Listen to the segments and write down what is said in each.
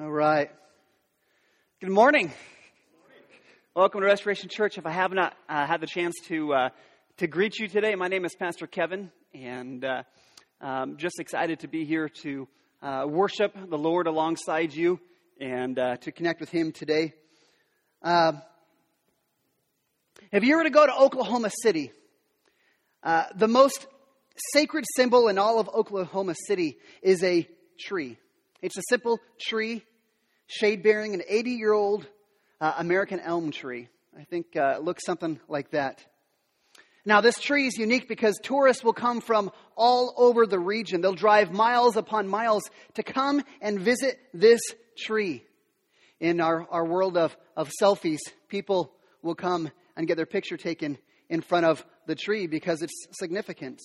All right. Good morning. Welcome to Restoration Church. If I have not uh, had the chance to uh, to greet you today, my name is Pastor Kevin, and uh, I'm just excited to be here to uh, worship the Lord alongside you and uh, to connect with Him today. Uh, if you were to go to Oklahoma City, the most sacred symbol in all of Oklahoma City is a tree. It's a simple tree, shade bearing, an 80 year old uh, American elm tree. I think uh, it looks something like that. Now, this tree is unique because tourists will come from all over the region. They'll drive miles upon miles to come and visit this tree. In our, our world of, of selfies, people will come and get their picture taken in front of the tree because it's significance.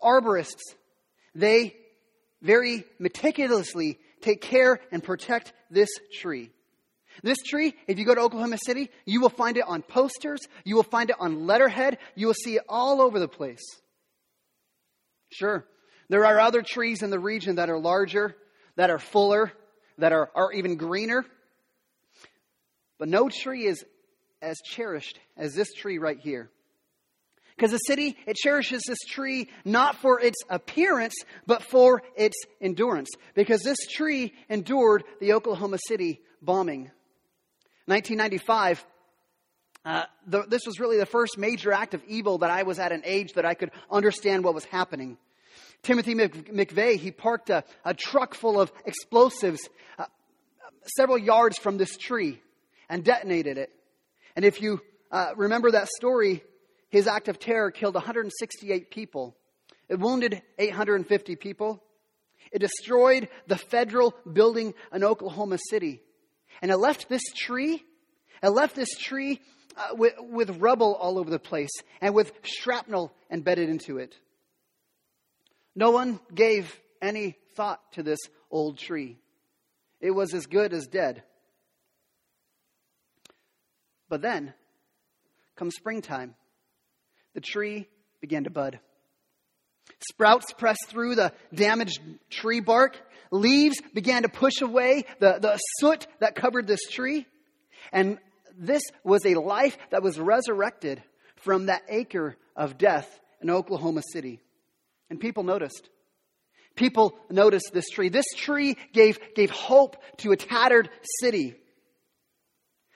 Arborists, they very meticulously take care and protect this tree. This tree, if you go to Oklahoma City, you will find it on posters, you will find it on letterhead, you will see it all over the place. Sure, there are other trees in the region that are larger, that are fuller, that are, are even greener. But no tree is as cherished as this tree right here. Because the city, it cherishes this tree not for its appearance, but for its endurance. Because this tree endured the Oklahoma City bombing. 1995, uh, the, this was really the first major act of evil that I was at an age that I could understand what was happening. Timothy McVeigh, he parked a, a truck full of explosives uh, several yards from this tree and detonated it. And if you uh, remember that story, his act of terror killed 168 people. It wounded 850 people. It destroyed the federal building in Oklahoma City. And it left this tree, it left this tree uh, with, with rubble all over the place and with shrapnel embedded into it. No one gave any thought to this old tree. It was as good as dead. But then, come springtime, the tree began to bud. Sprouts pressed through the damaged tree bark. Leaves began to push away the, the soot that covered this tree. And this was a life that was resurrected from that acre of death in Oklahoma City. And people noticed. People noticed this tree. This tree gave, gave hope to a tattered city.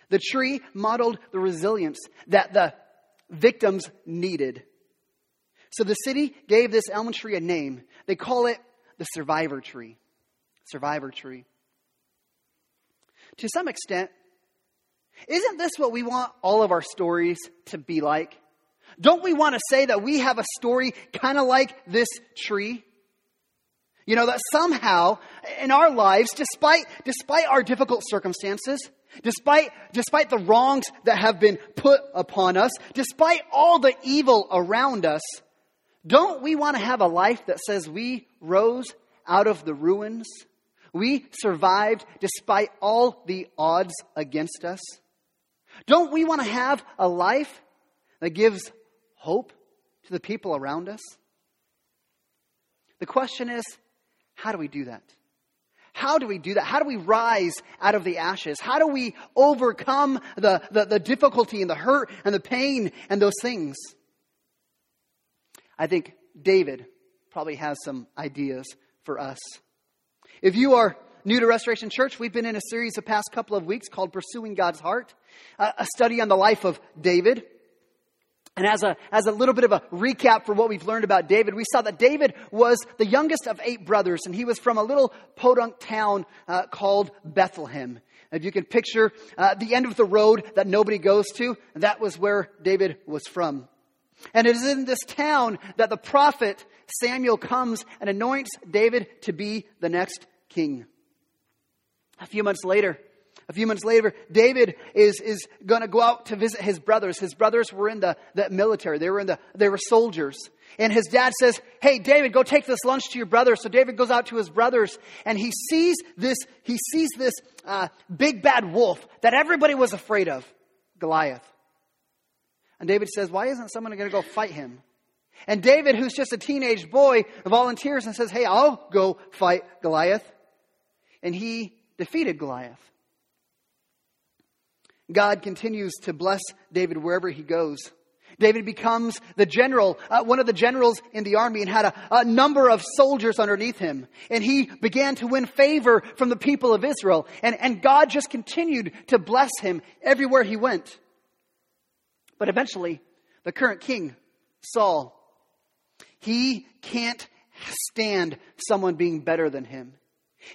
The tree modeled the resilience that the victims needed. So the city gave this elm tree a name. They call it the survivor tree. Survivor tree. To some extent, isn't this what we want all of our stories to be like? Don't we want to say that we have a story kind of like this tree? You know, that somehow in our lives, despite, despite our difficult circumstances, Despite, despite the wrongs that have been put upon us, despite all the evil around us, don't we want to have a life that says we rose out of the ruins? We survived despite all the odds against us? Don't we want to have a life that gives hope to the people around us? The question is, how do we do that? How do we do that? How do we rise out of the ashes? How do we overcome the, the, the, difficulty and the hurt and the pain and those things? I think David probably has some ideas for us. If you are new to Restoration Church, we've been in a series the past couple of weeks called Pursuing God's Heart, a study on the life of David. And as a, as a little bit of a recap for what we've learned about David, we saw that David was the youngest of eight brothers, and he was from a little podunk town uh, called Bethlehem. If you can picture uh, the end of the road that nobody goes to, that was where David was from. And it is in this town that the prophet Samuel comes and anoints David to be the next king. A few months later, a few months later, David is, is going to go out to visit his brothers. His brothers were in the, the military. They were in the, they were soldiers. And his dad says, Hey, David, go take this lunch to your brothers. So David goes out to his brothers and he sees this, he sees this uh, big bad wolf that everybody was afraid of, Goliath. And David says, Why isn't someone going to go fight him? And David, who's just a teenage boy, volunteers and says, Hey, I'll go fight Goliath. and he defeated Goliath. God continues to bless David wherever he goes. David becomes the general, uh, one of the generals in the army, and had a, a, number of soldiers underneath him. And he began to win favor from the people of Israel. And, and God just continued to bless him everywhere he went. But eventually, the current king, Saul, he can't stand someone being better than him.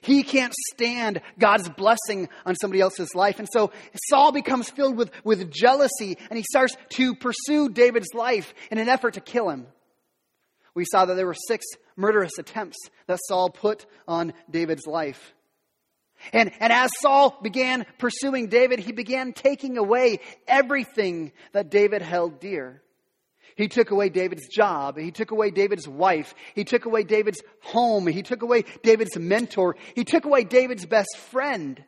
He can't stand God's blessing on somebody else's life. And so Saul becomes filled with, with jealousy and he starts to pursue David's life in an effort to kill him. We saw that there were six murderous attempts that Saul put on David's life. And, and as Saul began pursuing David, he began taking away everything that David held dear. He took away David's job. He took away David's wife. He took away David's home. He took away David's mentor. He took away David's best friend.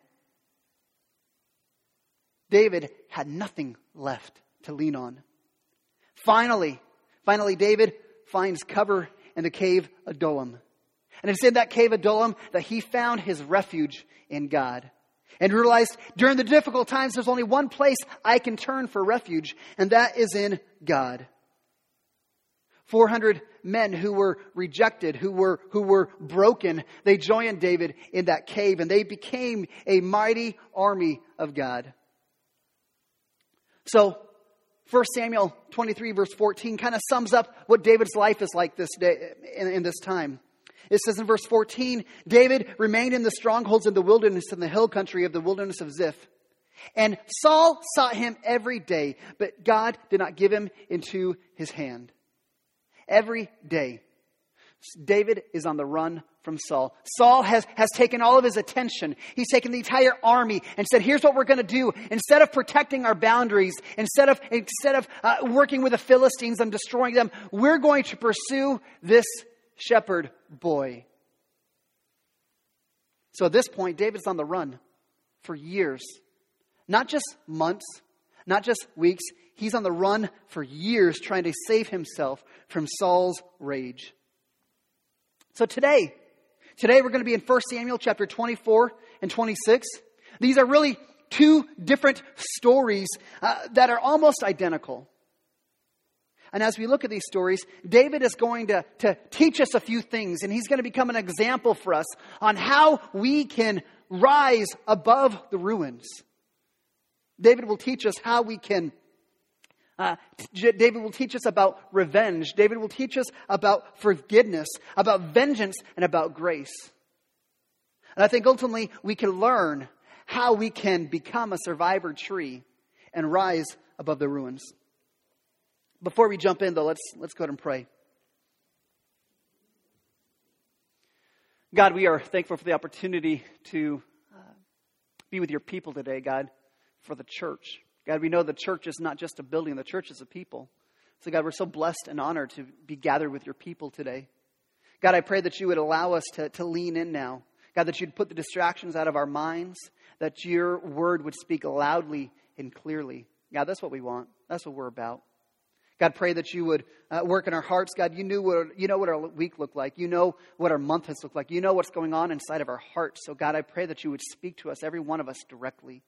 David had nothing left to lean on. Finally, finally, David finds cover in the cave of Adullam. And it's in that cave of Adullam that he found his refuge in God. And realized during the difficult times, there's only one place I can turn for refuge, and that is in God. 400 men who were rejected, who were, who were broken, they joined David in that cave and they became a mighty army of God. So, 1 Samuel 23 verse 14 kind of sums up what David's life is like this day, in, in this time. It says in verse 14, David remained in the strongholds in the wilderness in the hill country of the wilderness of Ziph. And Saul sought him every day, but God did not give him into his hand every day. David is on the run from Saul. Saul has, has taken all of his attention. He's taken the entire army and said, here's what we're going to do. Instead of protecting our boundaries, instead of, instead of uh, working with the Philistines and destroying them, we're going to pursue this shepherd boy. So at this point, David's on the run for years. Not just months, not just weeks. He's on the run for years trying to save himself from Saul's rage. So today, today we're going to be in 1 Samuel chapter 24 and 26. These are really two different stories uh, that are almost identical. And as we look at these stories, David is going to, to teach us a few things, and he's going to become an example for us on how we can rise above the ruins. David will teach us how we can. Uh, David will teach us about revenge. David will teach us about forgiveness, about vengeance, and about grace. And I think ultimately we can learn how we can become a survivor tree and rise above the ruins. Before we jump in, though, let's, let's go ahead and pray. God, we are thankful for the opportunity to uh, be with your people today, God for the church. God, we know the church is not just a building, the church is a people. So, God, we're so blessed and honored to be gathered with your people today. God, I pray that you would allow us to, to lean in now. God, that you'd put the distractions out of our minds, that your word would speak loudly and clearly. God, that's what we want. That's what we're about. God, pray that you would uh, work in our hearts. God, you knew what you know what our week looked like. You know what our month has looked like. You know what's going on inside of our hearts. So, God, I pray that you would speak to us, every one of us, directly.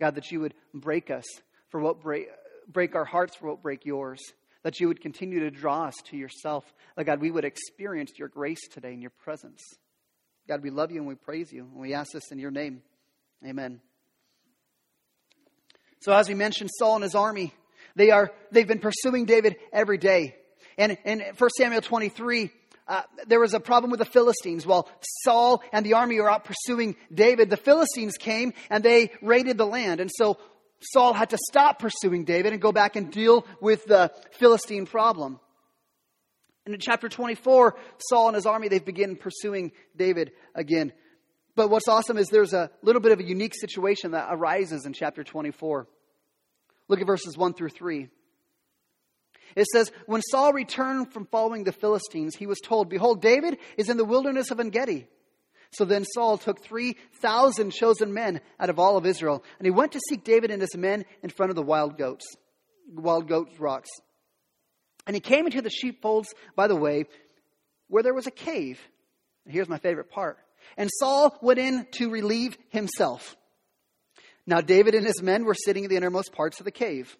God, that you would break us for what break, break our hearts for what break yours. That you would continue to draw us to yourself. That, God, we would experience your grace today in your presence. God, we love you and we praise you. And we ask this in your name. Amen. So, as we mentioned, Saul and his army, they are, they've been pursuing David every day. And in 1 Samuel 23, uh, there was a problem with the Philistines. While Saul and the army were out pursuing David, the Philistines came and they raided the land. And so Saul had to stop pursuing David and go back and deal with the Philistine problem. And in chapter 24, Saul and his army, they begin pursuing David again. But what's awesome is there's a little bit of a unique situation that arises in chapter 24. Look at verses 1 through 3. It says, When Saul returned from following the Philistines, he was told, Behold, David is in the wilderness of En Gedi. So then Saul took 3,000 chosen men out of all of Israel, and he went to seek David and his men in front of the wild goats, wild goat rocks. And he came into the sheepfolds by the way, where there was a cave. And here's my favorite part. and Saul went in to relieve himself. Now, David and his men were sitting in the innermost parts of the cave.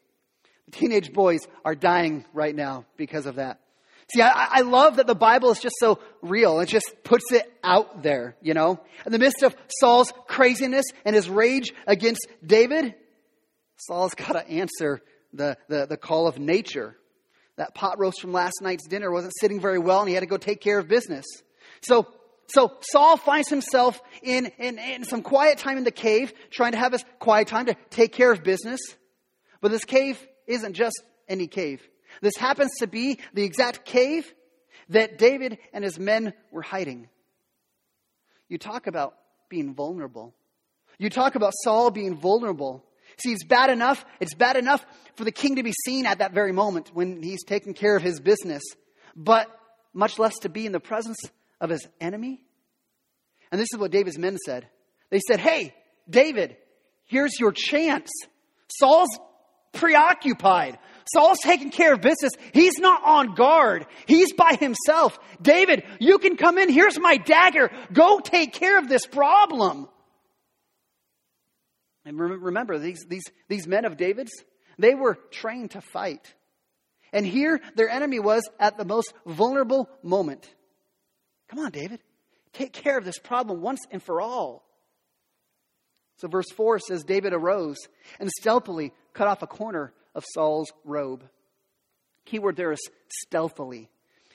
Teenage boys are dying right now because of that. See, I, I, love that the Bible is just so real. It just puts it out there, you know? In the midst of Saul's craziness and his rage against David, Saul's got to answer the, the, the call of nature. That pot roast from last night's dinner wasn't sitting very well and he had to go take care of business. So, so Saul finds himself in, in, in some quiet time in the cave, trying to have his quiet time to take care of business. But this cave isn't just any cave. This happens to be the exact cave that David and his men were hiding. You talk about being vulnerable. You talk about Saul being vulnerable. See, it's bad enough. It's bad enough for the king to be seen at that very moment when he's taking care of his business, but much less to be in the presence of his enemy. And this is what David's men said. They said, Hey, David, here's your chance. Saul's preoccupied. Saul's taking care of business. He's not on guard. He's by himself. David, you can come in. Here's my dagger. Go take care of this problem. And remember, these, these, these men of David's, they were trained to fight. And here, their enemy was at the most vulnerable moment. Come on, David. Take care of this problem once and for all. So, verse 4 says David arose and stealthily cut off a corner of Saul's robe. Keyword there is stealthily.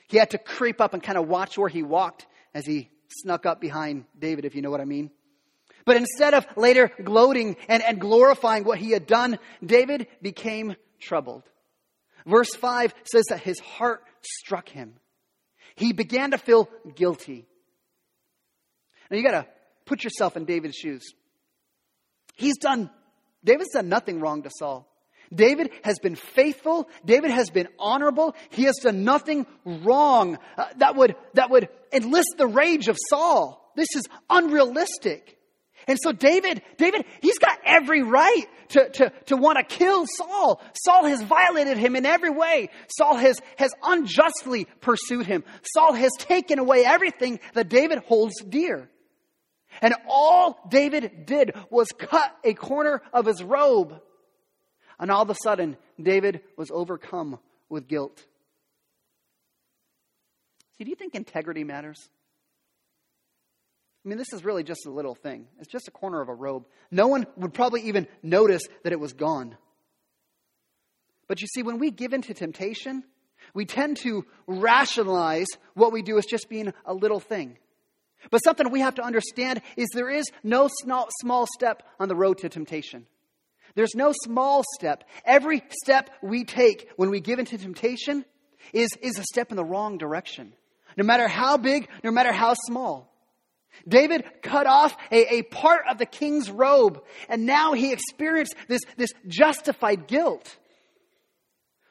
He had to creep up and kind of watch where he walked as he snuck up behind David, if you know what I mean. But instead of later gloating and, and glorifying what he had done, David became troubled. Verse 5 says that his heart struck him. He began to feel guilty. Now you got to put yourself in David's shoes. He's done, David's done nothing wrong to Saul. David has been faithful. David has been honorable. He has done nothing wrong uh, that would, that would enlist the rage of Saul. This is unrealistic. And so David, David, he's got every right to, to, to want to kill Saul. Saul has violated him in every way. Saul has, has unjustly pursued him. Saul has taken away everything that David holds dear. And all David did was cut a corner of his robe. And all of a sudden, David was overcome with guilt. See, do you think integrity matters? I mean, this is really just a little thing. It's just a corner of a robe. No one would probably even notice that it was gone. But you see, when we give in to temptation, we tend to rationalize what we do as just being a little thing. But something we have to understand is there is no small step on the road to temptation. There's no small step. Every step we take when we give into temptation is, is a step in the wrong direction. No matter how big, no matter how small. David cut off a, a part of the king's robe, and now he experienced this, this justified guilt.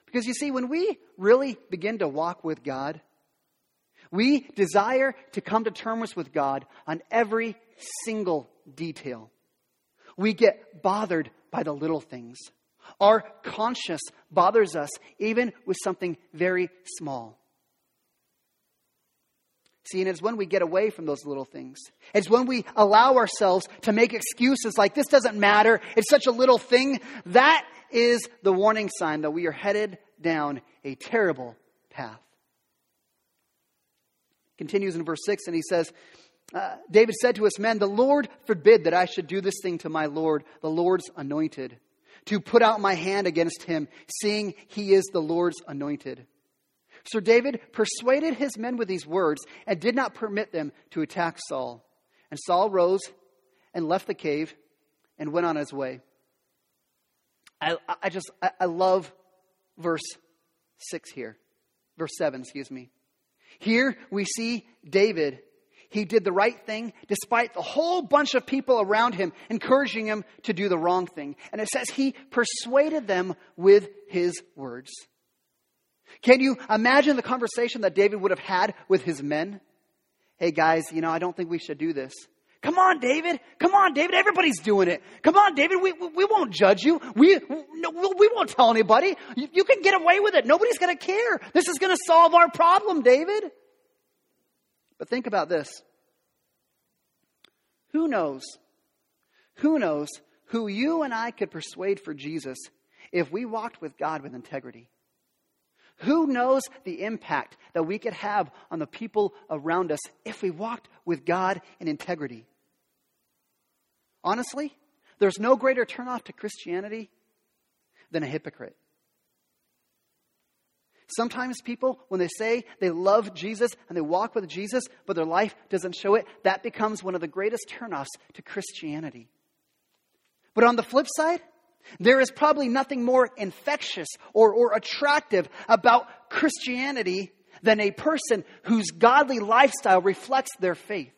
Because you see, when we really begin to walk with God, we desire to come to terms with God on every single detail. We get bothered by the little things. Our conscience bothers us even with something very small. See, and it's when we get away from those little things. It's when we allow ourselves to make excuses like, this doesn't matter, it's such a little thing. That is the warning sign that we are headed down a terrible path continues in verse 6, and he says, uh, David said to his men, The Lord forbid that I should do this thing to my Lord, the Lord's anointed, to put out my hand against him, seeing he is the Lord's anointed. So David persuaded his men with these words and did not permit them to attack Saul. And Saul rose and left the cave and went on his way. I, I just, I, I love verse 6 here. Verse 7, excuse me. Here we see David. He did the right thing despite the whole bunch of people around him encouraging him to do the wrong thing. And it says he persuaded them with his words. Can you imagine the conversation that David would have had with his men? Hey guys, you know, I don't think we should do this. Come on, David. Come on, David. Everybody's doing it. Come on, David. We, we won't judge you. We, we won't tell anybody. You, you can get away with it. Nobody's going to care. This is going to solve our problem, David. But think about this. Who knows? Who knows who you and I could persuade for Jesus if we walked with God with integrity? Who knows the impact that we could have on the people around us if we walked with God in integrity? Honestly, there's no greater turnoff to Christianity than a hypocrite. Sometimes people, when they say they love Jesus and they walk with Jesus, but their life doesn't show it, that becomes one of the greatest turnoffs to Christianity. But on the flip side, there is probably nothing more infectious or, or attractive about Christianity than a person whose godly lifestyle reflects their faith.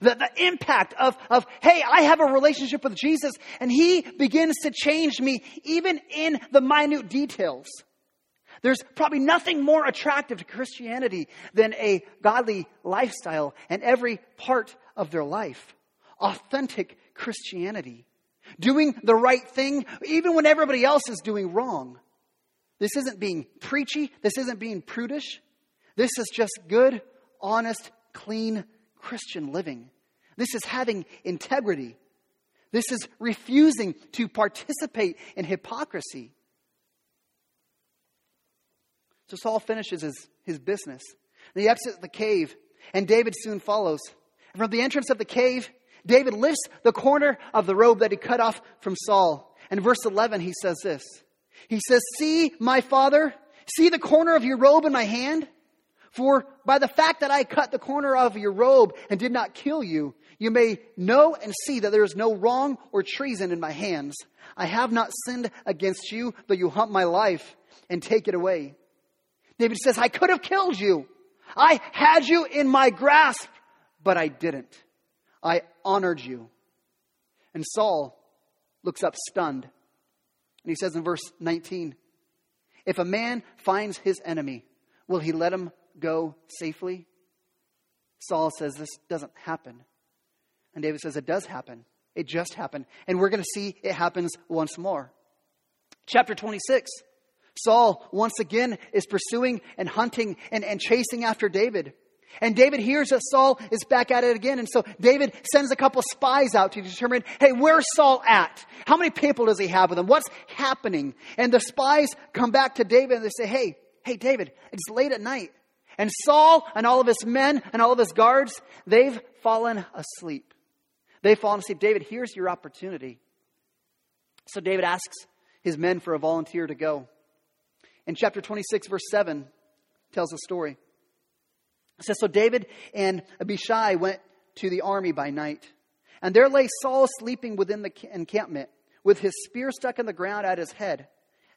The, the impact of, of, hey, I have a relationship with Jesus and he begins to change me even in the minute details. There's probably nothing more attractive to Christianity than a godly lifestyle and every part of their life. Authentic Christianity. Doing the right thing even when everybody else is doing wrong. This isn't being preachy. This isn't being prudish. This is just good, honest, clean Christian living. This is having integrity. This is refusing to participate in hypocrisy. So Saul finishes his, his business. And he exits the cave, and David soon follows. And from the entrance of the cave, David lifts the corner of the robe that he cut off from Saul. And verse 11, he says this He says, See, my father, see the corner of your robe in my hand? For by the fact that I cut the corner of your robe and did not kill you, you may know and see that there is no wrong or treason in my hands. I have not sinned against you, though you hunt my life and take it away. David says, I could have killed you. I had you in my grasp, but I didn't. I honored you. And Saul looks up stunned. And he says in verse 19, If a man finds his enemy, will he let him go safely? Saul says this doesn't happen. And David says it does happen. It just happened. And we're going to see it happens once more. Chapter 26. Saul once again is pursuing and hunting and, and chasing after David. And David hears that Saul is back at it again. And so David sends a couple spies out to determine, hey, where's Saul at? How many people does he have with him? What's happening? And the spies come back to David and they say, hey, hey, David, it's late at night. And Saul and all of his men and all of his guards, they've fallen asleep. They've fallen asleep. David, here's your opportunity. So David asks his men for a volunteer to go. In chapter 26, verse 7, tells the story. It says, So David and Abishai went to the army by night. And there lay Saul sleeping within the encampment, with his spear stuck in the ground at his head.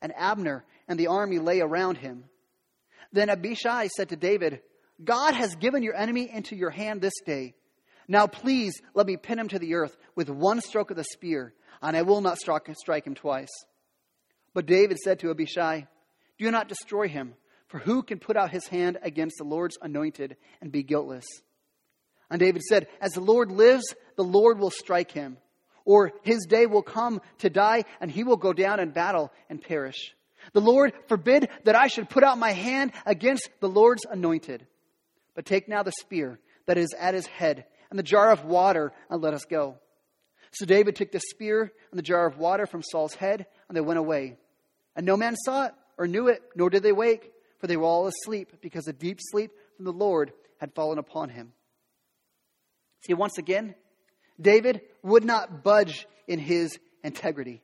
And Abner and the army lay around him. Then Abishai said to David, God has given your enemy into your hand this day. Now please let me pin him to the earth with one stroke of the spear, and I will not strike him twice. But David said to Abishai, Do not destroy him, for who can put out his hand against the Lord's anointed and be guiltless? And David said, As the Lord lives, the Lord will strike him, or his day will come to die, and he will go down in battle and perish. The Lord forbid that I should put out my hand against the Lord's anointed. But take now the spear that is at his head and the jar of water and let us go. So David took the spear and the jar of water from Saul's head and they went away. And no man saw it or knew it, nor did they wake, for they were all asleep because a deep sleep from the Lord had fallen upon him. See, once again, David would not budge in his integrity.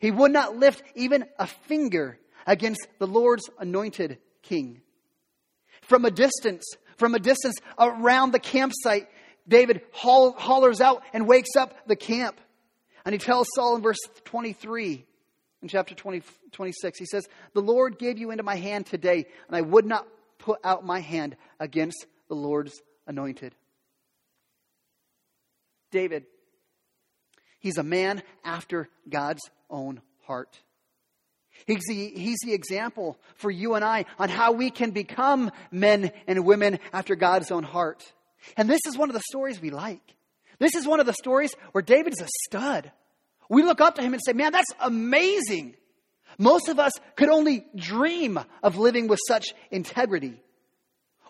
He would not lift even a finger against the Lord's anointed king. From a distance, from a distance around the campsite, David hollers out and wakes up the camp. And he tells Saul in verse 23, in chapter 20, 26, he says, The Lord gave you into my hand today, and I would not put out my hand against the Lord's anointed. David, he's a man after God's own heart. He's the, he's the example for you and I on how we can become men and women after God's own heart. And this is one of the stories we like. This is one of the stories where David is a stud. We look up to him and say, man, that's amazing. Most of us could only dream of living with such integrity.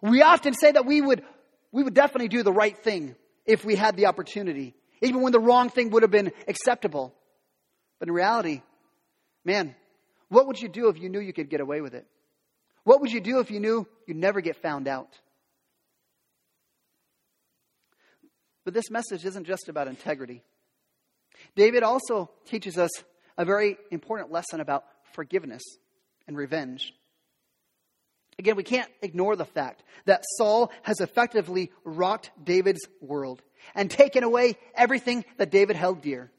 We often say that we would, we would definitely do the right thing if we had the opportunity. Even when the wrong thing would have been acceptable. But in reality, man, what would you do if you knew you could get away with it? What would you do if you knew you'd never get found out? But this message isn't just about integrity. David also teaches us a very important lesson about forgiveness and revenge. Again, we can't ignore the fact that Saul has effectively rocked David's world and taken away everything that David held dear.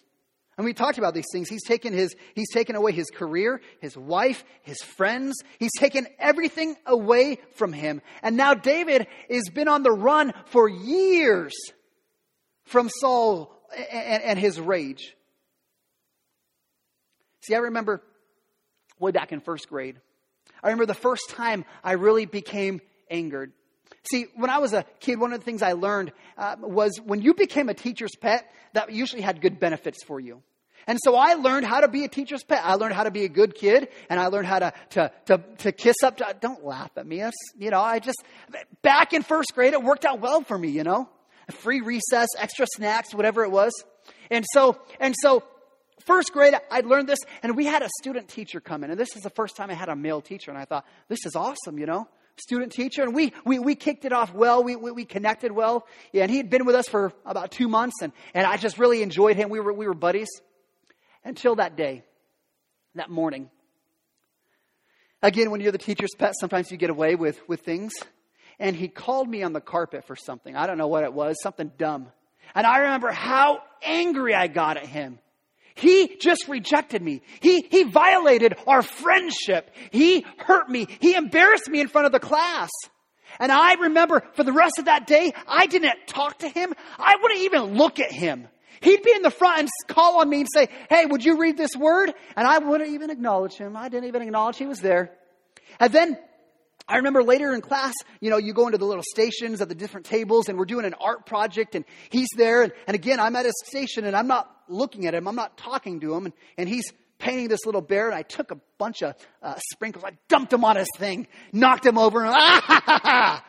And we talked about these things. He's taken his, he's taken away his career, his wife, his friends. He's taken everything away from him. And now David has been on the run for years from Saul and, and his rage. See, I remember way back in first grade. I remember the first time I really became angered. See, when I was a kid, one of the things I learned uh, was when you became a teacher's pet, that usually had good benefits for you. And so I learned how to be a teacher's pet. I learned how to be a good kid, and I learned how to to to, to kiss up. To, don't laugh at me. That's, you know, I just back in first grade, it worked out well for me. You know, free recess, extra snacks, whatever it was. And so and so first grade, I learned this, and we had a student teacher come in. And this is the first time I had a male teacher, and I thought, this is awesome, you know? Student teacher, and we, we, we kicked it off well. We, we, we connected well. Yeah, and he had been with us for about two months, and, and I just really enjoyed him. We were, we were buddies until that day, that morning. Again, when you're the teacher's pet, sometimes you get away with, with things. And he called me on the carpet for something. I don't know what it was, something dumb. And I remember how angry I got at him. He just rejected me. He, he violated our friendship. He hurt me. He embarrassed me in front of the class. And I remember for the rest of that day, I didn't talk to him. I wouldn't even look at him. He'd be in the front and call on me and say, Hey, would you read this word? And I wouldn't even acknowledge him. I didn't even acknowledge he was there. And then I remember later in class, you know, you go into the little stations at the different tables and we're doing an art project and he's there. And, and again, I'm at his station and I'm not looking at him. I'm not talking to him. And, and he's painting this little bear and I took a bunch of uh, sprinkles. I dumped him on his thing, knocked him over. And, ah, ha, ha, ha.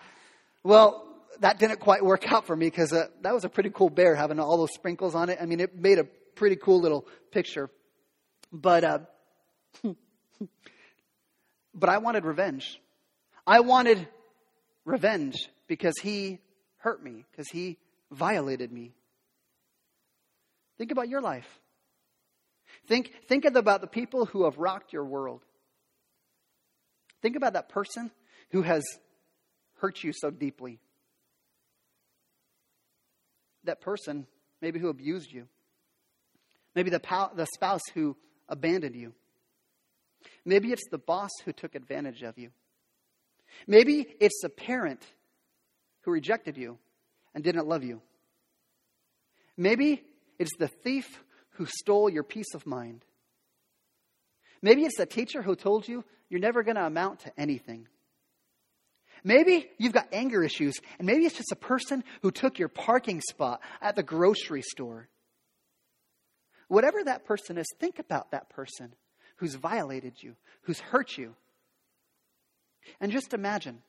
Well, that didn't quite work out for me because uh, that was a pretty cool bear having all those sprinkles on it. I mean, it made a pretty cool little picture. But, uh, but I wanted revenge. I wanted revenge because he hurt me, because he violated me. Think about your life. Think, think about the people who have rocked your world. Think about that person who has hurt you so deeply. That person, maybe who abused you. Maybe the, the spouse who abandoned you. Maybe it's the boss who took advantage of you. Maybe it's a parent who rejected you and didn't love you. Maybe it's the thief who stole your peace of mind. Maybe it's the teacher who told you you're never going to amount to anything. Maybe you've got anger issues, and maybe it's just a person who took your parking spot at the grocery store. Whatever that person is, think about that person who's violated you, who's hurt you, and just imagine.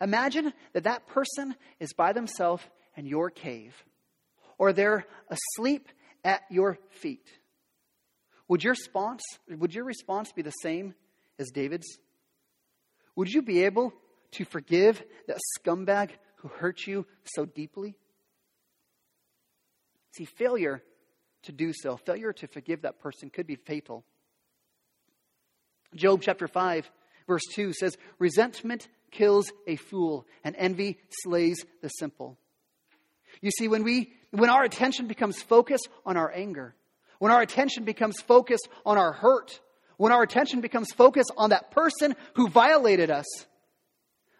Imagine that that person is by themselves in your cave, or they're asleep at your feet. Would your response, would your response be the same as David's? Would you be able to forgive that scumbag who hurt you so deeply? See, failure to do so, failure to forgive that person could be fatal. Job chapter 5 verse 2 says, Resentment kills a fool, and envy slays the simple. You see, when, we, when our attention becomes focused on our anger, when our attention becomes focused on our hurt, when our attention becomes focused on that person who violated us,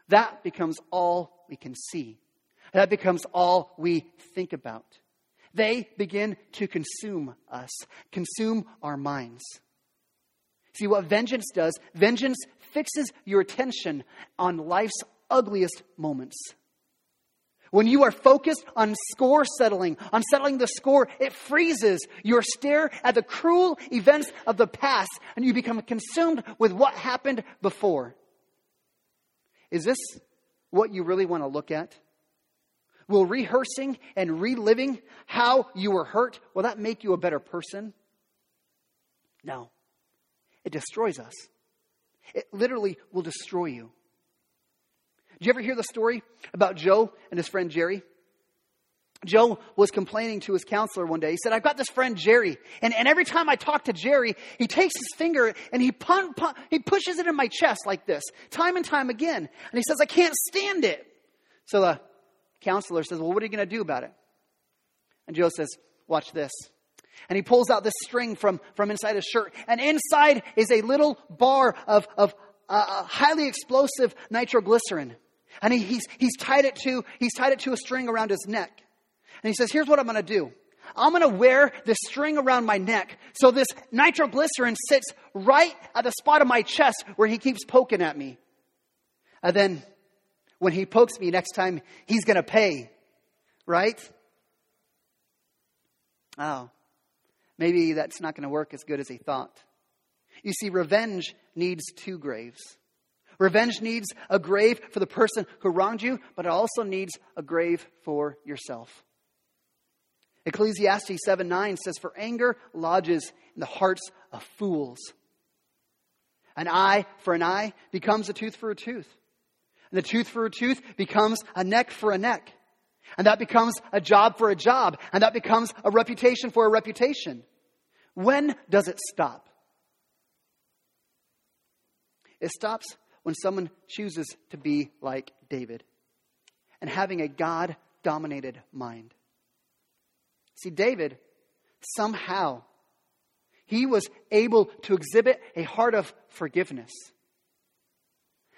that becomes all we can see. That becomes all we think about. They begin to consume us, consume our minds. See what vengeance does? Vengeance fixes your attention on life's ugliest moments. When you are focused on score settling, on settling the score, it freezes your stare at the cruel events of the past and you become consumed with what happened before. Is this what you really want to look at? Will rehearsing and reliving how you were hurt, will that make you a better person? No. It destroys us. It literally will destroy you. Did you ever hear the story about Joe and his friend Jerry? Joe was complaining to his counselor one day. He said, I've got this friend Jerry, and, and every time I talk to Jerry, he takes his finger and he, pun, pun, he pushes it in my chest like this, time and time again. And he says, I can't stand it. So the counselor says, Well, what are you going to do about it? And Joe says, Watch this. And he pulls out this string from, from inside his shirt, and inside is a little bar of, of uh, uh highly explosive nitroglycerin. And he, he's, he's, tied it to, he's tied it to a string around his neck. And he says, Here's what I'm going to do. I'm going to wear this string around my neck so this nitroglycerin sits right at the spot of my chest where he keeps poking at me. And then when he pokes me next time, he's going to pay. Right? Oh, maybe that's not going to work as good as he thought. You see, revenge needs two graves. Revenge needs a grave for the person who wronged you, but it also needs a grave for yourself. Ecclesiastes 7 9 says, For anger lodges in the hearts of fools. An eye for an eye becomes a tooth for a tooth. And the tooth for a tooth becomes a neck for a neck. And that becomes a job for a job. And that becomes a reputation for a reputation. When does it stop? It stops when someone chooses to be like David and having a God dominated mind. See, David, somehow, he was able to exhibit a heart of forgiveness.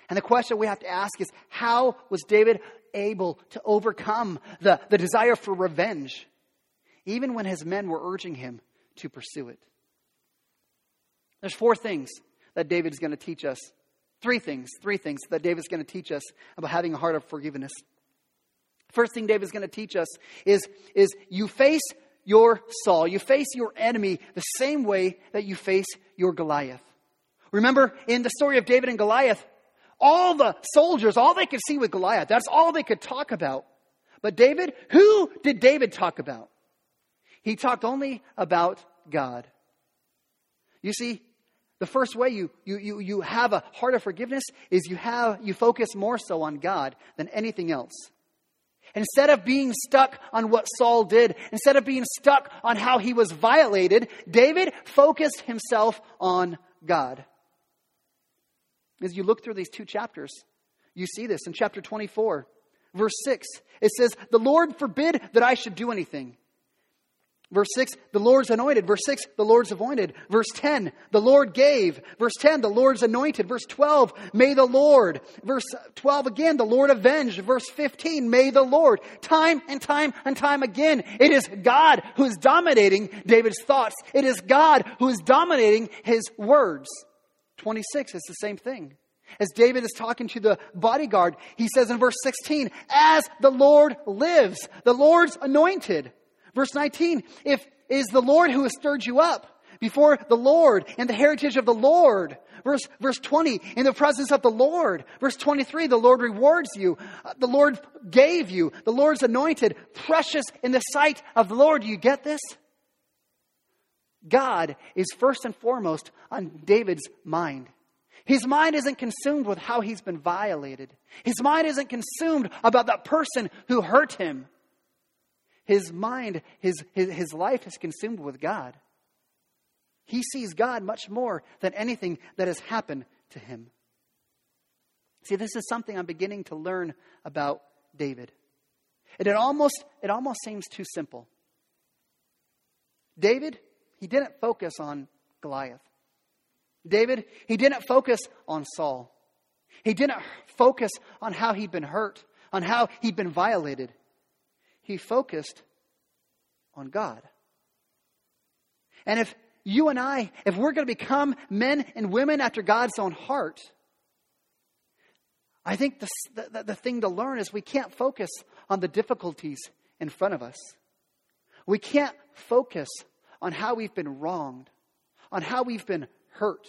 And the question we have to ask is how was David able to overcome the, the desire for revenge, even when his men were urging him to pursue it? There's four things that David is going to teach us Three things, three things that David's going to teach us about having a heart of forgiveness. First thing David's going to teach us is, is you face your Saul, you face your enemy the same way that you face your Goliath. Remember in the story of David and Goliath, all the soldiers, all they could see with Goliath, that's all they could talk about. But David, who did David talk about? He talked only about God. You see, the first way you, you, you, you have a heart of forgiveness is you, have, you focus more so on God than anything else. Instead of being stuck on what Saul did, instead of being stuck on how he was violated, David focused himself on God. As you look through these two chapters, you see this in chapter 24, verse 6. It says, The Lord forbid that I should do anything. Verse 6, the Lord's anointed. Verse 6, the Lord's anointed. Verse 10, the Lord gave. Verse 10, the Lord's anointed. Verse 12, may the Lord. Verse 12 again, the Lord avenged. Verse 15, may the Lord. Time and time and time again, it is God who is dominating David's thoughts. It is God who is dominating his words. 26 is the same thing. As David is talking to the bodyguard, he says in verse 16, as the Lord lives, the Lord's anointed. Verse 19, if is the Lord who has stirred you up before the Lord and the heritage of the Lord. Verse, verse 20, in the presence of the Lord. Verse 23, the Lord rewards you. Uh, the Lord gave you. The Lord's anointed, precious in the sight of the Lord. Do you get this? God is first and foremost on David's mind. His mind isn't consumed with how he's been violated. His mind isn't consumed about that person who hurt him. His mind, his, his, his life is consumed with God. He sees God much more than anything that has happened to him. See, this is something I'm beginning to learn about David. And it almost, it almost seems too simple. David, he didn't focus on Goliath. David, he didn't focus on Saul. He didn't focus on how he'd been hurt, on how he'd been violated he focused on God. And if you and I, if we're going to become men and women after God's own heart, I think the, the, the, thing to learn is we can't focus on the difficulties in front of us. We can't focus on how we've been wronged, on how we've been hurt.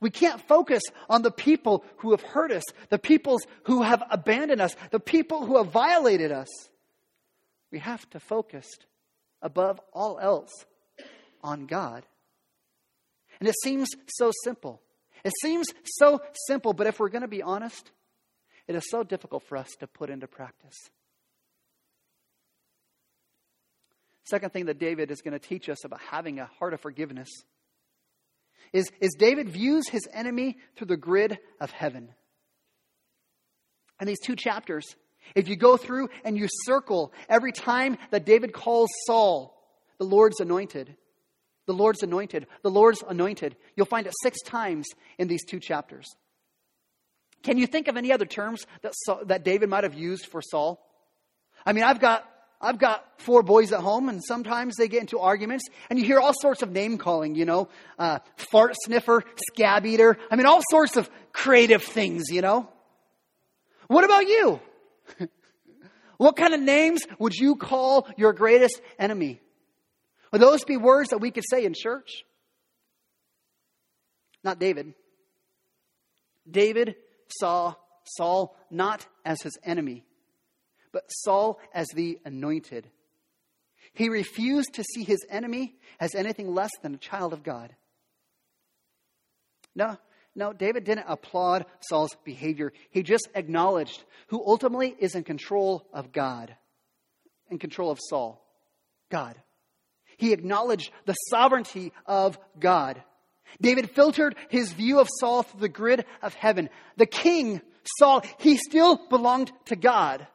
We can't focus on the people who have hurt us, the peoples who have abandoned us, the people who have violated us. We have to focus above all else on God. And it seems so simple. It seems so simple, but if we're going to be honest, it is so difficult for us to put into practice. Second thing that David is going to teach us about having a heart of forgiveness is, is David views his enemy through the grid of heaven. And these two chapters, if you go through and you circle every time that David calls Saul the Lord's anointed, the Lord's anointed, the Lord's anointed, you'll find it six times in these two chapters. Can you think of any other terms that, Saul, that David might have used for Saul? I mean, I've got I've got four boys at home, and sometimes they get into arguments, and you hear all sorts of name calling, you know, uh, fart sniffer, scab eater. I mean, all sorts of creative things, you know. What about you? what kind of names would you call your greatest enemy? Would those be words that we could say in church? Not David. David saw Saul not as his enemy, but Saul as the anointed. He refused to see his enemy as anything less than a child of God. No, no, David didn't applaud Saul's behavior. He just acknowledged who ultimately is in control of God, in control of Saul God. He acknowledged the sovereignty of God. David filtered his view of Saul through the grid of heaven. The king, Saul, he still belonged to God.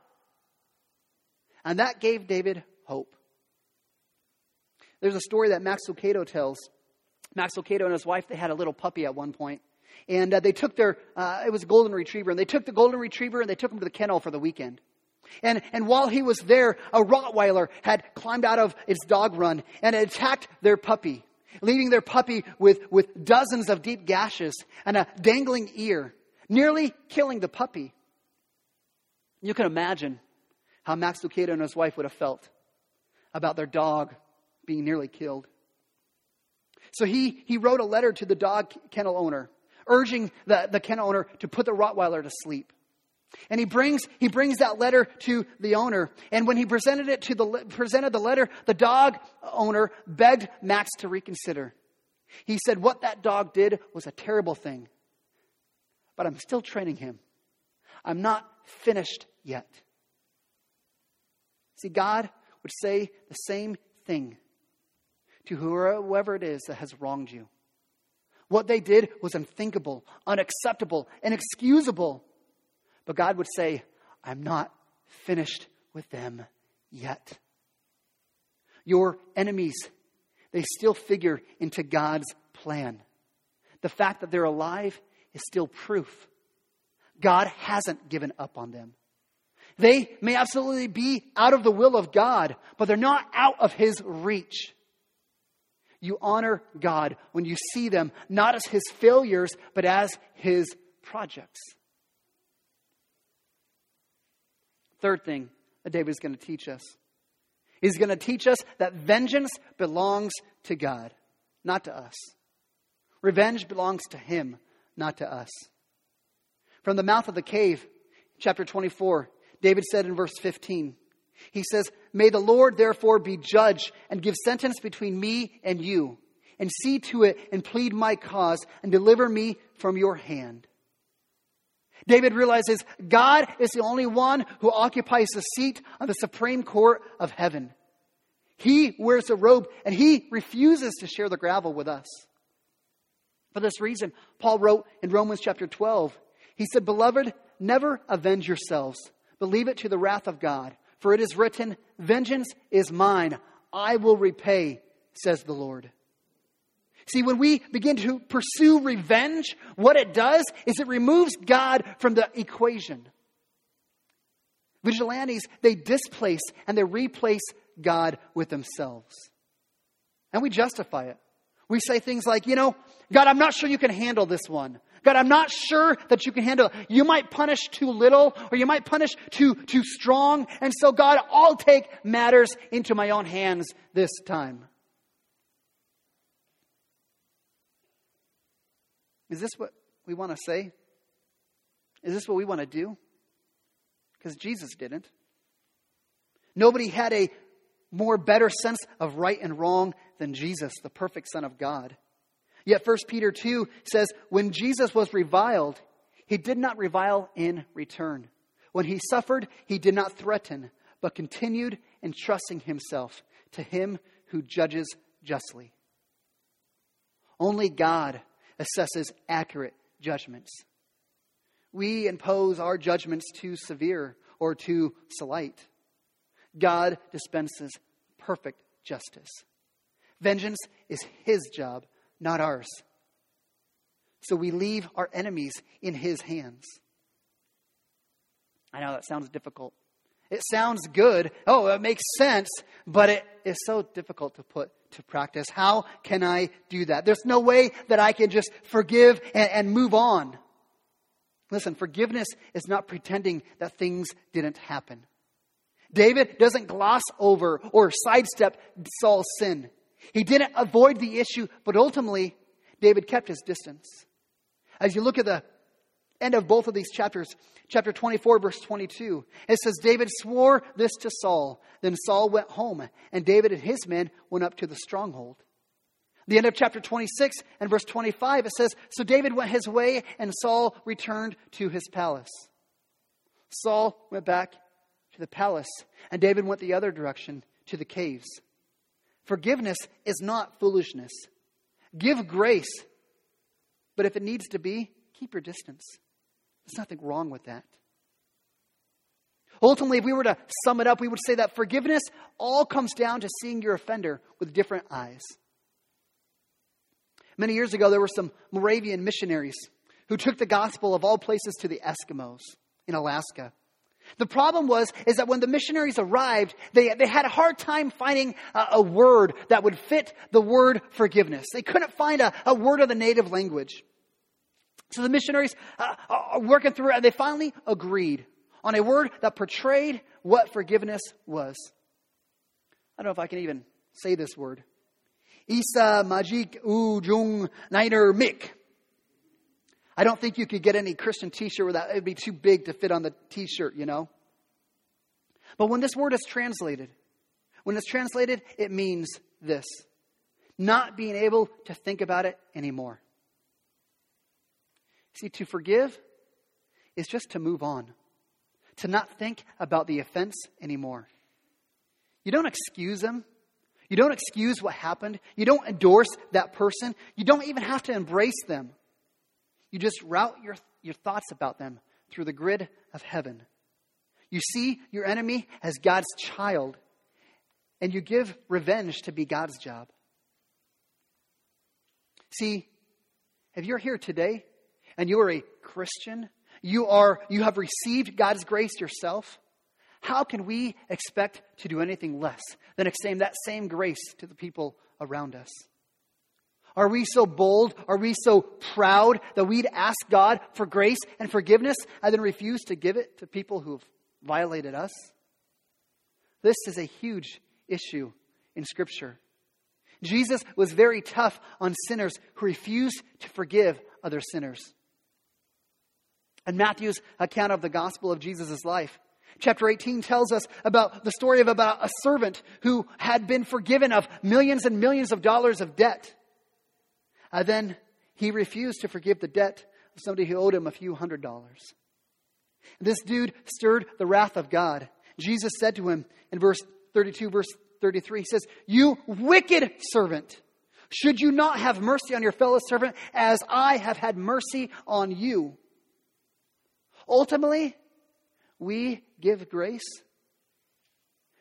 And that gave David hope. There's a story that Max Lucado tells. Max Lucado and his wife, they had a little puppy at one point. And uh, they took their, uh, it was a golden retriever, and they took the golden retriever and they took him to the kennel for the weekend. And, and while he was there, a Rottweiler had climbed out of its dog run and attacked their puppy, leaving their puppy with, with dozens of deep gashes and a dangling ear, nearly killing the puppy. You can imagine how Max Lucado and his wife would have felt about their dog being nearly killed. So he, he wrote a letter to the dog kennel owner, urging the, the kennel owner to put the Rottweiler to sleep. And he brings, he brings that letter to the owner. And when he presented it to the, presented the letter, the dog owner begged Max to reconsider. He said, what that dog did was a terrible thing. But I'm still training him. I'm not finished yet. See, God would say the same thing to whoever it is that has wronged you. What they did was unthinkable, unacceptable, inexcusable. But God would say, I'm not finished with them yet. Your enemies, they still figure into God's plan. The fact that they're alive is still proof. God hasn't given up on them. They may absolutely be out of the will of God, but they're not out of His reach. You honor God when you see them not as His failures, but as His projects. Third thing that David is going to teach us. He's going to teach us that vengeance belongs to God, not to us. Revenge belongs to Him, not to us. From the mouth of the cave, chapter 24, David said in verse 15, he says, May the Lord therefore be judge and give sentence between me and you, and see to it and plead my cause and deliver me from your hand. David realizes God is the only one who occupies the seat on the supreme court of heaven. He wears a robe and he refuses to share the gravel with us. For this reason, Paul wrote in Romans chapter 12, he said, Beloved, never avenge yourselves, but leave it to the wrath of God. For it is written, Vengeance is mine, I will repay, says the Lord. See, when we begin to pursue revenge, what it does is it removes God from the equation. Vigilantes, they displace and they replace God with themselves. And we justify it. We say things like, you know, God, I'm not sure you can handle this one. God, I'm not sure that you can handle it. You might punish too little or you might punish too, too strong. And so, God, I'll take matters into my own hands this time. Is this what we want to say? Is this what we want to do? Because Jesus didn't. Nobody had a more better sense of right and wrong than Jesus, the perfect Son of God. Yet 1 Peter 2 says, When Jesus was reviled, he did not revile in return. When he suffered, he did not threaten, but continued entrusting himself to him who judges justly. Only God assesses accurate judgments. We impose our judgments too severe or too slight. God dispenses perfect justice. Vengeance is his job, not ours. So we leave our enemies in his hands. I know that sounds difficult. It sounds good. Oh, it makes sense, but it is so difficult to put to practice. How can I do that? There's no way that I can just forgive and, and move on. Listen, forgiveness is not pretending that things didn't happen. David doesn't gloss over or sidestep Saul's sin. He didn't avoid the issue, but ultimately, David kept his distance. As you look at the end of both of these chapters, chapter 24, verse 22, it says, David swore this to Saul. Then Saul went home, and David and his men went up to the stronghold. The end of chapter 26 and verse 25, it says, So David went his way, and Saul returned to his palace. Saul went back to the palace, and David went the other direction to the caves. Forgiveness is not foolishness. Give grace, but if it needs to be, keep your distance. There's nothing wrong with that. Ultimately, if we were to sum it up, we would say that forgiveness all comes down to seeing your offender with different eyes. Many years ago, there were some Moravian missionaries who took the gospel of all places to the Eskimos in Alaska. The problem was is that when the missionaries arrived, they, they had a hard time finding a, a word that would fit the word forgiveness. They couldn't find a, a word of the native language. So the missionaries uh, are working through it, and they finally agreed on a word that portrayed what forgiveness was. I don't know if I can even say this word. Isa Majik Ujung Niner Mik. I don't think you could get any Christian t shirt without it would be too big to fit on the t shirt, you know? But when this word is translated, when it's translated, it means this not being able to think about it anymore. See, to forgive is just to move on, to not think about the offense anymore. You don't excuse them. You don't excuse what happened. You don't endorse that person. You don't even have to embrace them. You just route your, your thoughts about them through the grid of heaven. You see your enemy as God's child, and you give revenge to be God's job. See, if you're here today and you are a Christian, you are you have received God's grace yourself, how can we expect to do anything less than extend that same grace to the people around us? Are we so bold? Are we so proud that we'd ask God for grace and forgiveness and then refuse to give it to people who've violated us? This is a huge issue in Scripture. Jesus was very tough on sinners who refused to forgive other sinners. And Matthew's account of the gospel of Jesus' life, chapter 18 tells us about the story of about a servant who had been forgiven of millions and millions of dollars of debt. And then he refused to forgive the debt of somebody who owed him a few hundred dollars. This dude stirred the wrath of God. Jesus said to him in verse 32, verse 33, he says, You wicked servant, should you not have mercy on your fellow servant as I have had mercy on you? Ultimately, we give grace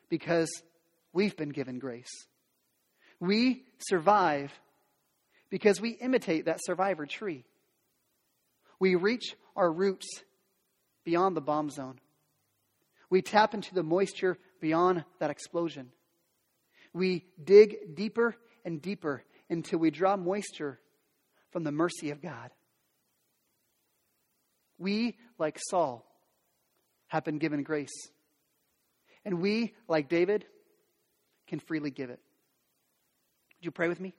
because we've been given grace. We survive because we imitate that survivor tree. We reach our roots beyond the bomb zone. We tap into the moisture beyond that explosion. We dig deeper and deeper until we draw moisture from the mercy of God. We, like Saul, have been given grace. And we, like David, can freely give it. Would you pray with me?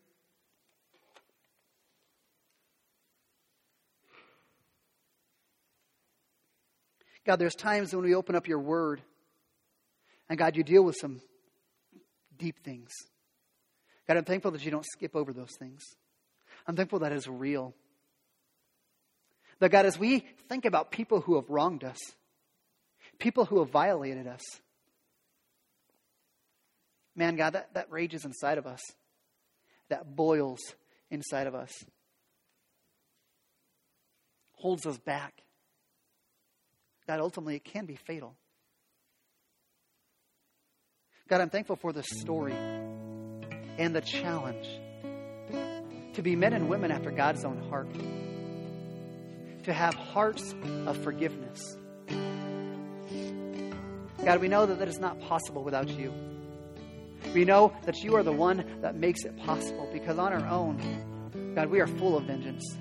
God, there's times when we open up your word And God, you deal with some deep things. God, I'm thankful that you don't skip over those things. I'm thankful that is real. That God, as we think about people who have wronged us, people who have violated us, man, God, that, that rages inside of us, that boils inside of us, holds us back. God, ultimately, it can be fatal. God, I'm thankful for the story and the challenge to be men and women after God's own heart, to have hearts of forgiveness. God, we know that that is not possible without you. We know that you are the one that makes it possible because on our own, God, we are full of vengeance.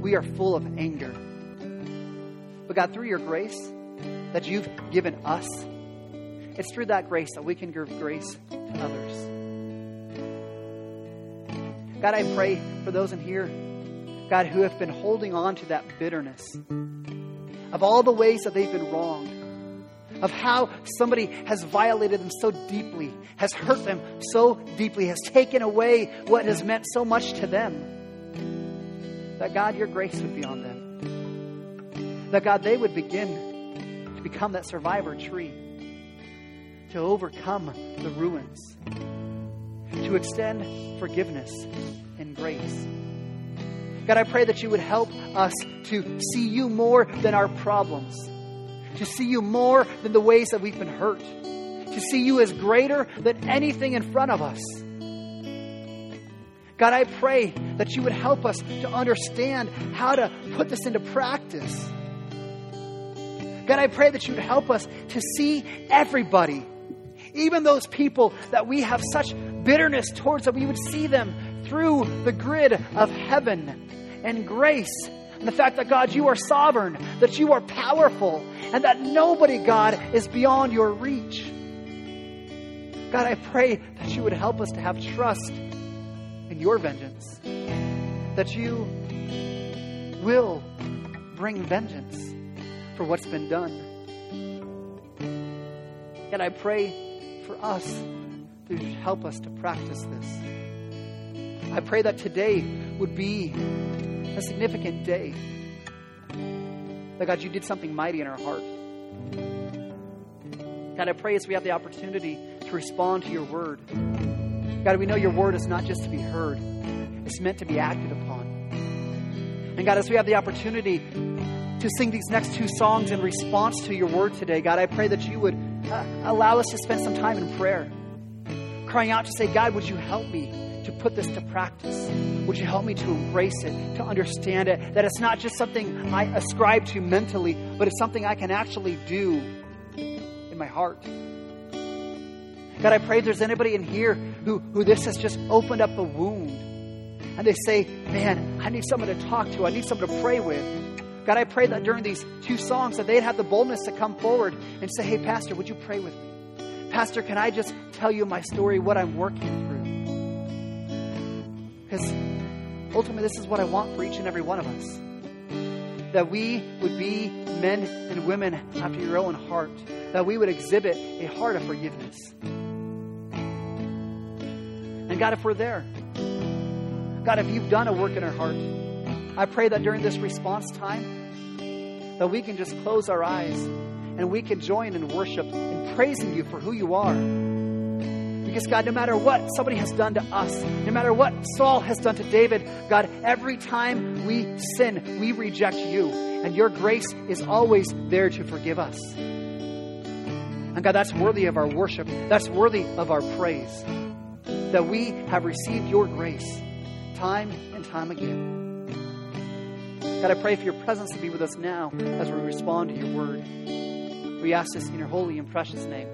We are full of anger. But God, through your grace that you've given us, it's through that grace that we can give grace to others. God, I pray for those in here, God, who have been holding on to that bitterness of all the ways that they've been wronged, of how somebody has violated them so deeply, has hurt them so deeply, has taken away what has meant so much to them. That God, your grace would be on them. That God, they would begin to become that survivor tree, to overcome the ruins, to extend forgiveness and grace. God, I pray that you would help us to see you more than our problems, to see you more than the ways that we've been hurt, to see you as greater than anything in front of us. God, I pray that you would help us to understand how to put this into practice. God, I pray that you would help us to see everybody, even those people that we have such bitterness towards, that we would see them through the grid of heaven and grace. And the fact that, God, you are sovereign, that you are powerful, and that nobody, God, is beyond your reach. God, I pray that you would help us to have trust in your vengeance, that you will bring vengeance for what's been done. And I pray for us to help us to practice this. I pray that today would be a significant day. That God, you did something mighty in our heart. God, I pray as we have the opportunity to respond to your word. God, we know your word is not just to be heard, it's meant to be acted upon. And God, as we have the opportunity to sing these next two songs in response to your word today, God, I pray that you would uh, allow us to spend some time in prayer, crying out to say, God, would you help me to put this to practice? Would you help me to embrace it, to understand it? That it's not just something I ascribe to mentally, but it's something I can actually do in my heart. God, I pray there's anybody in here who, who this has just opened up a wound and they say, Man, I need someone to talk to, I need someone to pray with. God, I pray that during these two songs that they'd have the boldness to come forward and say, Hey, Pastor, would you pray with me? Pastor, can I just tell you my story, what I'm working through? Because ultimately, this is what I want for each and every one of us. That we would be men and women after your own heart. That we would exhibit a heart of forgiveness. And God, if we're there, God, if you've done a work in our heart, I pray that during this response time, that we can just close our eyes and we can join in worship in praising you for who you are. Because, God, no matter what somebody has done to us, no matter what Saul has done to David, God, every time we sin, we reject you. And your grace is always there to forgive us. And, God, that's worthy of our worship, that's worthy of our praise. That we have received your grace time and time again. God, I pray for your presence to be with us now as we respond to your word. We ask this in your holy and precious name.